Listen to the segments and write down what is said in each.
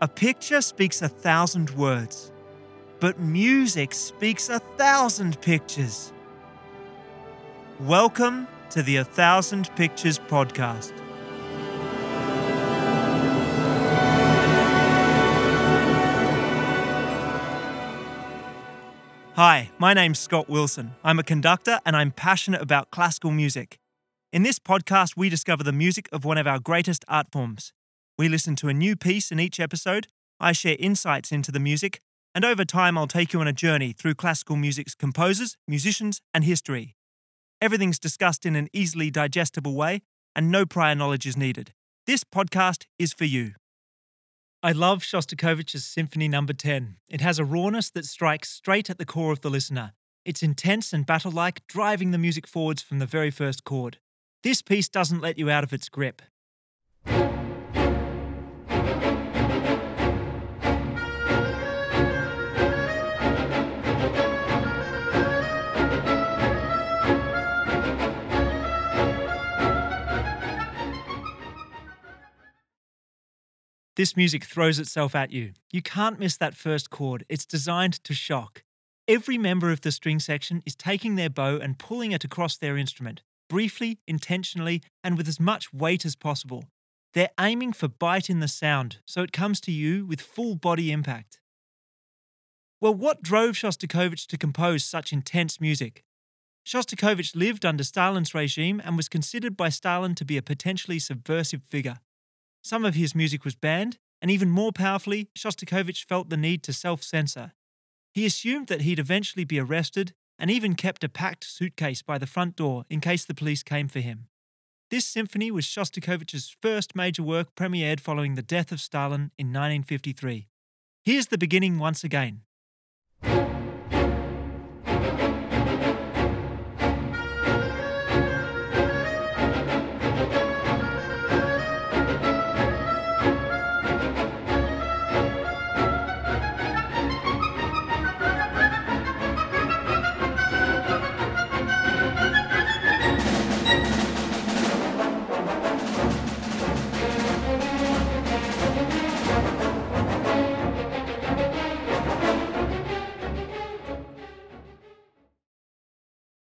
A picture speaks a thousand words, but music speaks a thousand pictures. Welcome to the A Thousand Pictures podcast. Hi, my name's Scott Wilson. I'm a conductor and I'm passionate about classical music. In this podcast, we discover the music of one of our greatest art forms. We listen to a new piece in each episode, I share insights into the music, and over time, I'll take you on a journey through classical music's composers, musicians, and history. Everything's discussed in an easily digestible way, and no prior knowledge is needed. This podcast is for you. I love Shostakovich's Symphony Number 10. It has a rawness that strikes straight at the core of the listener. It's intense and battle like, driving the music forwards from the very first chord. This piece doesn't let you out of its grip. This music throws itself at you. You can't miss that first chord. It's designed to shock. Every member of the string section is taking their bow and pulling it across their instrument, briefly, intentionally, and with as much weight as possible. They're aiming for bite in the sound, so it comes to you with full body impact. Well, what drove Shostakovich to compose such intense music? Shostakovich lived under Stalin's regime and was considered by Stalin to be a potentially subversive figure. Some of his music was banned, and even more powerfully, Shostakovich felt the need to self censor. He assumed that he'd eventually be arrested and even kept a packed suitcase by the front door in case the police came for him. This symphony was Shostakovich's first major work premiered following the death of Stalin in 1953. Here's the beginning once again.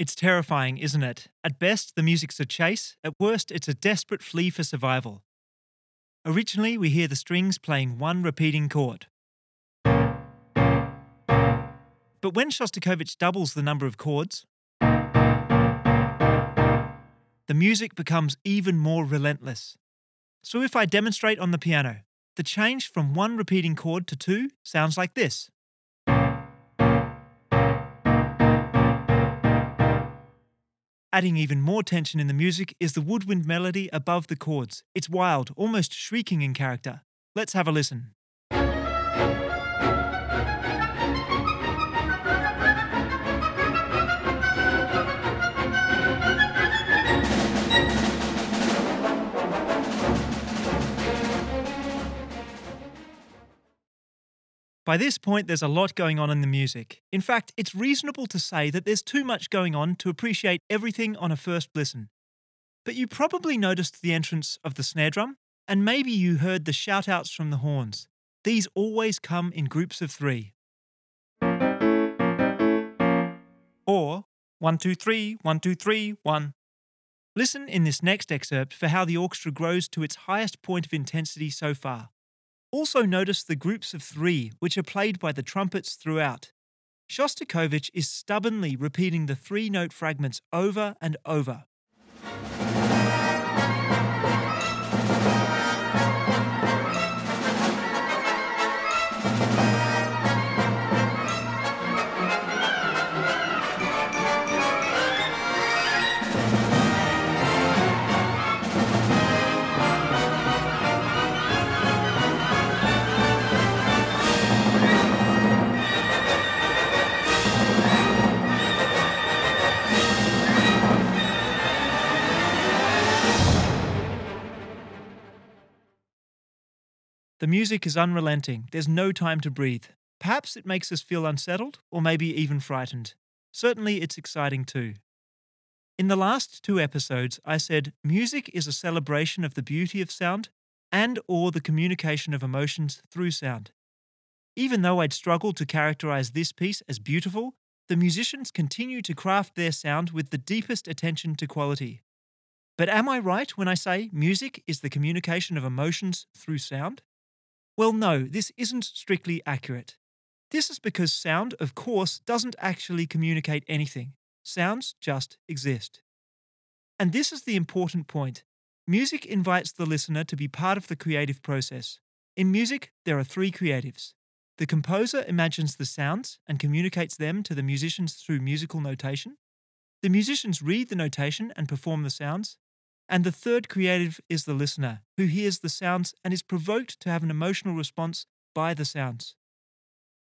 It's terrifying, isn't it? At best, the music's a chase, at worst, it's a desperate flee for survival. Originally, we hear the strings playing one repeating chord. But when Shostakovich doubles the number of chords, the music becomes even more relentless. So if I demonstrate on the piano, the change from one repeating chord to two sounds like this. Adding even more tension in the music is the woodwind melody above the chords. It's wild, almost shrieking in character. Let's have a listen. By this point, there's a lot going on in the music. In fact, it's reasonable to say that there's too much going on to appreciate everything on a first listen. But you probably noticed the entrance of the snare drum, and maybe you heard the shout outs from the horns. These always come in groups of three. Or one, two, three, one, two, three, one. Listen in this next excerpt for how the orchestra grows to its highest point of intensity so far. Also, notice the groups of three, which are played by the trumpets throughout. Shostakovich is stubbornly repeating the three note fragments over and over. Music is unrelenting. There's no time to breathe. Perhaps it makes us feel unsettled, or maybe even frightened. Certainly, it's exciting too. In the last two episodes, I said music is a celebration of the beauty of sound, and or the communication of emotions through sound. Even though I'd struggled to characterize this piece as beautiful, the musicians continue to craft their sound with the deepest attention to quality. But am I right when I say music is the communication of emotions through sound? Well, no, this isn't strictly accurate. This is because sound, of course, doesn't actually communicate anything. Sounds just exist. And this is the important point. Music invites the listener to be part of the creative process. In music, there are three creatives. The composer imagines the sounds and communicates them to the musicians through musical notation. The musicians read the notation and perform the sounds. And the third creative is the listener, who hears the sounds and is provoked to have an emotional response by the sounds.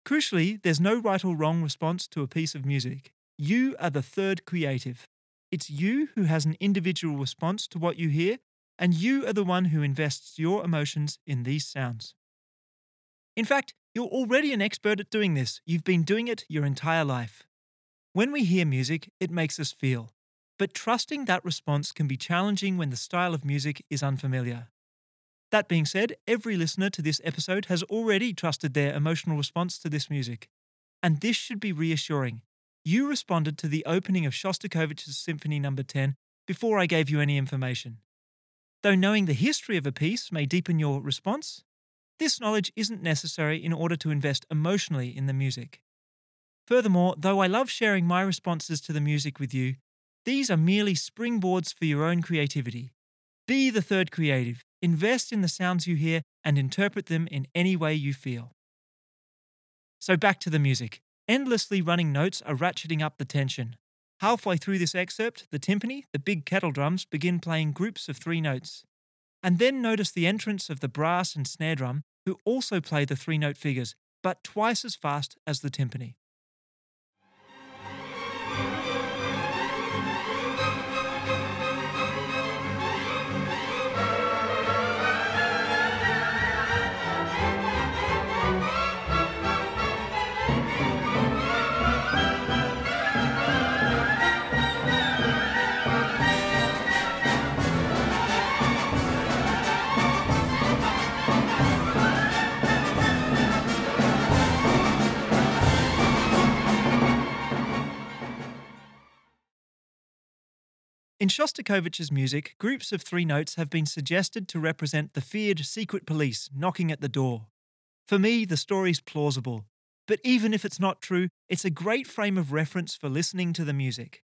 Crucially, there's no right or wrong response to a piece of music. You are the third creative. It's you who has an individual response to what you hear, and you are the one who invests your emotions in these sounds. In fact, you're already an expert at doing this. You've been doing it your entire life. When we hear music, it makes us feel. But trusting that response can be challenging when the style of music is unfamiliar. That being said, every listener to this episode has already trusted their emotional response to this music. And this should be reassuring. You responded to the opening of Shostakovich's Symphony No. 10 before I gave you any information. Though knowing the history of a piece may deepen your response, this knowledge isn't necessary in order to invest emotionally in the music. Furthermore, though I love sharing my responses to the music with you, these are merely springboards for your own creativity. Be the third creative, invest in the sounds you hear, and interpret them in any way you feel. So back to the music. Endlessly running notes are ratcheting up the tension. Halfway through this excerpt, the timpani, the big kettle drums, begin playing groups of three notes. And then notice the entrance of the brass and snare drum, who also play the three note figures, but twice as fast as the timpani. In Shostakovich's music, groups of three notes have been suggested to represent the feared secret police knocking at the door. For me, the story's plausible, but even if it's not true, it's a great frame of reference for listening to the music.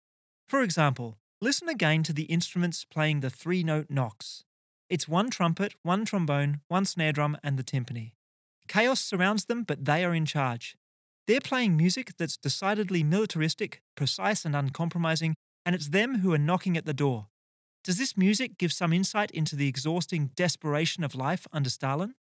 For example, listen again to the instruments playing the three note knocks. It's one trumpet, one trombone, one snare drum, and the timpani. Chaos surrounds them, but they are in charge. They're playing music that's decidedly militaristic, precise, and uncompromising, and it's them who are knocking at the door. Does this music give some insight into the exhausting desperation of life under Stalin?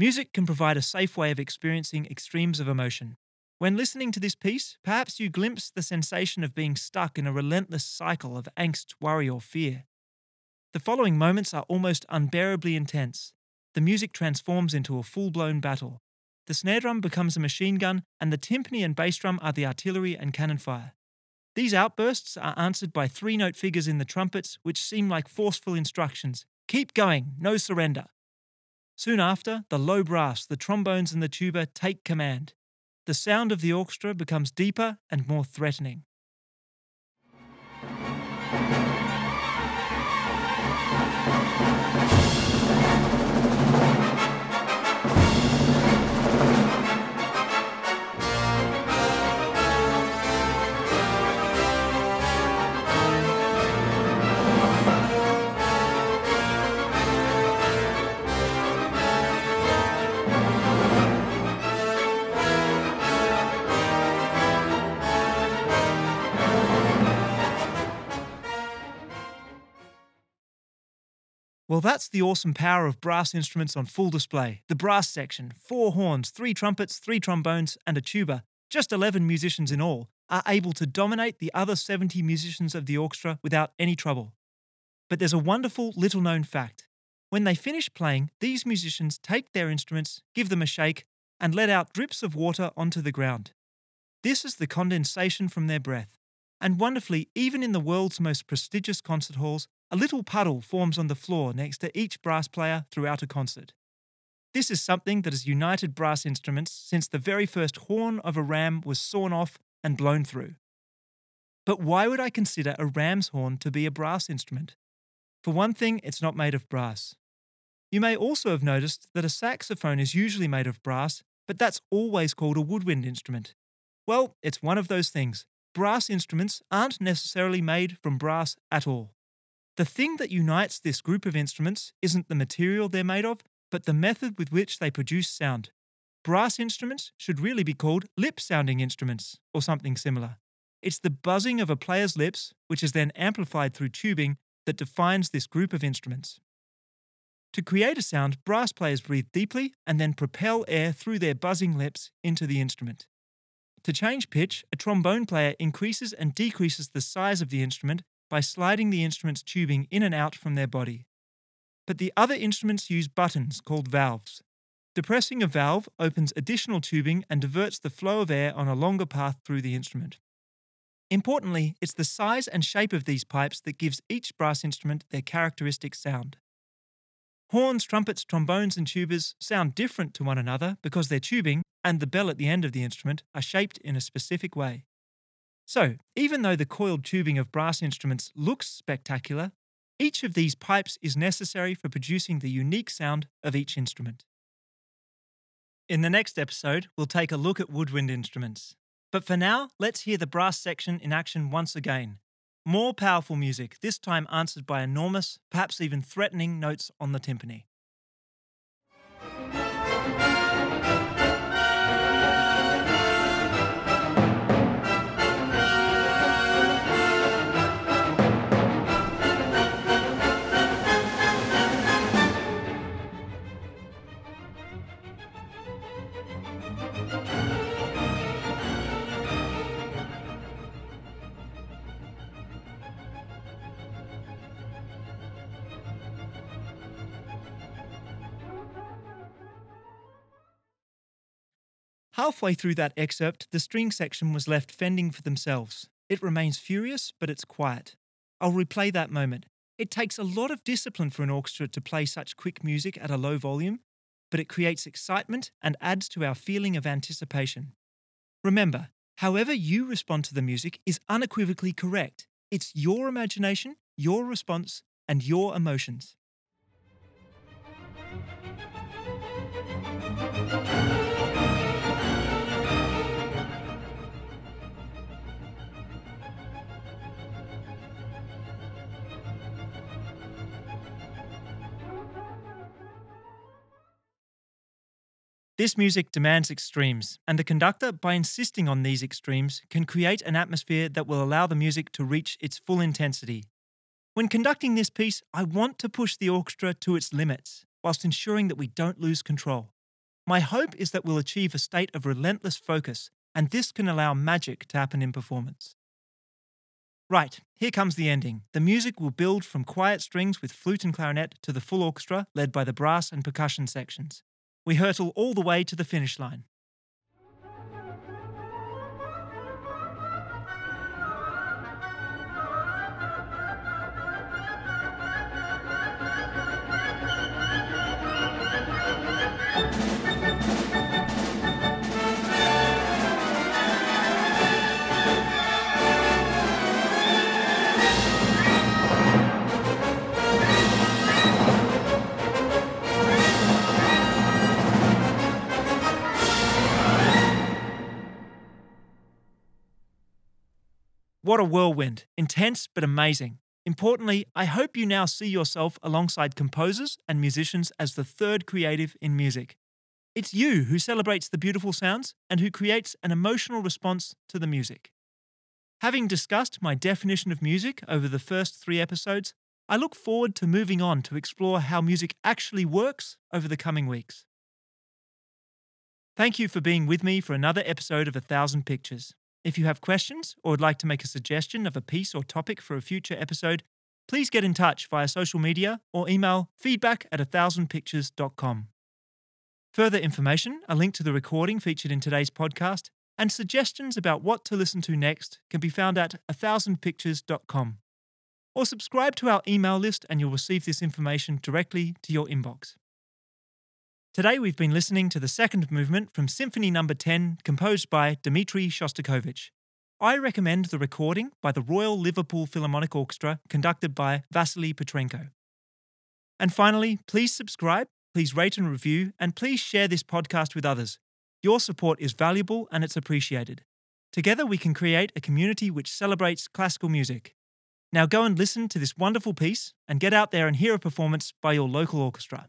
Music can provide a safe way of experiencing extremes of emotion. When listening to this piece, perhaps you glimpse the sensation of being stuck in a relentless cycle of angst, worry, or fear. The following moments are almost unbearably intense. The music transforms into a full blown battle. The snare drum becomes a machine gun, and the timpani and bass drum are the artillery and cannon fire. These outbursts are answered by three note figures in the trumpets, which seem like forceful instructions Keep going, no surrender. Soon after, the low brass, the trombones, and the tuba take command. The sound of the orchestra becomes deeper and more threatening. Well, that's the awesome power of brass instruments on full display. The brass section four horns, three trumpets, three trombones, and a tuba. Just 11 musicians in all. are able to dominate the other 70 musicians of the orchestra without any trouble. But there's a wonderful little known fact. When they finish playing, these musicians take their instruments, give them a shake, and let out drips of water onto the ground. This is the condensation from their breath. And wonderfully, even in the world's most prestigious concert halls, a little puddle forms on the floor next to each brass player throughout a concert. This is something that has united brass instruments since the very first horn of a ram was sawn off and blown through. But why would I consider a ram's horn to be a brass instrument? For one thing, it's not made of brass. You may also have noticed that a saxophone is usually made of brass, but that's always called a woodwind instrument. Well, it's one of those things. Brass instruments aren't necessarily made from brass at all. The thing that unites this group of instruments isn't the material they're made of, but the method with which they produce sound. Brass instruments should really be called lip sounding instruments, or something similar. It's the buzzing of a player's lips, which is then amplified through tubing, that defines this group of instruments. To create a sound, brass players breathe deeply and then propel air through their buzzing lips into the instrument. To change pitch, a trombone player increases and decreases the size of the instrument by sliding the instrument's tubing in and out from their body. But the other instruments use buttons called valves. Depressing a valve opens additional tubing and diverts the flow of air on a longer path through the instrument. Importantly, it's the size and shape of these pipes that gives each brass instrument their characteristic sound. Horns, trumpets, trombones, and tubas sound different to one another because their tubing and the bell at the end of the instrument are shaped in a specific way. So, even though the coiled tubing of brass instruments looks spectacular, each of these pipes is necessary for producing the unique sound of each instrument. In the next episode, we'll take a look at woodwind instruments. But for now, let's hear the brass section in action once again. More powerful music, this time answered by enormous, perhaps even threatening notes on the timpani. Halfway through that excerpt, the string section was left fending for themselves. It remains furious, but it's quiet. I'll replay that moment. It takes a lot of discipline for an orchestra to play such quick music at a low volume, but it creates excitement and adds to our feeling of anticipation. Remember, however you respond to the music is unequivocally correct. It's your imagination, your response, and your emotions. This music demands extremes, and the conductor, by insisting on these extremes, can create an atmosphere that will allow the music to reach its full intensity. When conducting this piece, I want to push the orchestra to its limits, whilst ensuring that we don't lose control. My hope is that we'll achieve a state of relentless focus, and this can allow magic to happen in performance. Right, here comes the ending. The music will build from quiet strings with flute and clarinet to the full orchestra, led by the brass and percussion sections. We hurtle all the way to the finish line. What a whirlwind! Intense but amazing. Importantly, I hope you now see yourself alongside composers and musicians as the third creative in music. It's you who celebrates the beautiful sounds and who creates an emotional response to the music. Having discussed my definition of music over the first three episodes, I look forward to moving on to explore how music actually works over the coming weeks. Thank you for being with me for another episode of A Thousand Pictures. If you have questions or would like to make a suggestion of a piece or topic for a future episode, please get in touch via social media or email feedback at a thousandpictures.com. Further information, a link to the recording featured in today's podcast, and suggestions about what to listen to next can be found at a thousandpictures.com. Or subscribe to our email list and you'll receive this information directly to your inbox. Today we've been listening to the second movement from Symphony Number 10, composed by Dmitri Shostakovich. I recommend the recording by the Royal Liverpool Philharmonic Orchestra, conducted by Vasily Petrenko. And finally, please subscribe, please rate and review, and please share this podcast with others. Your support is valuable and it's appreciated. Together we can create a community which celebrates classical music. Now go and listen to this wonderful piece and get out there and hear a performance by your local orchestra.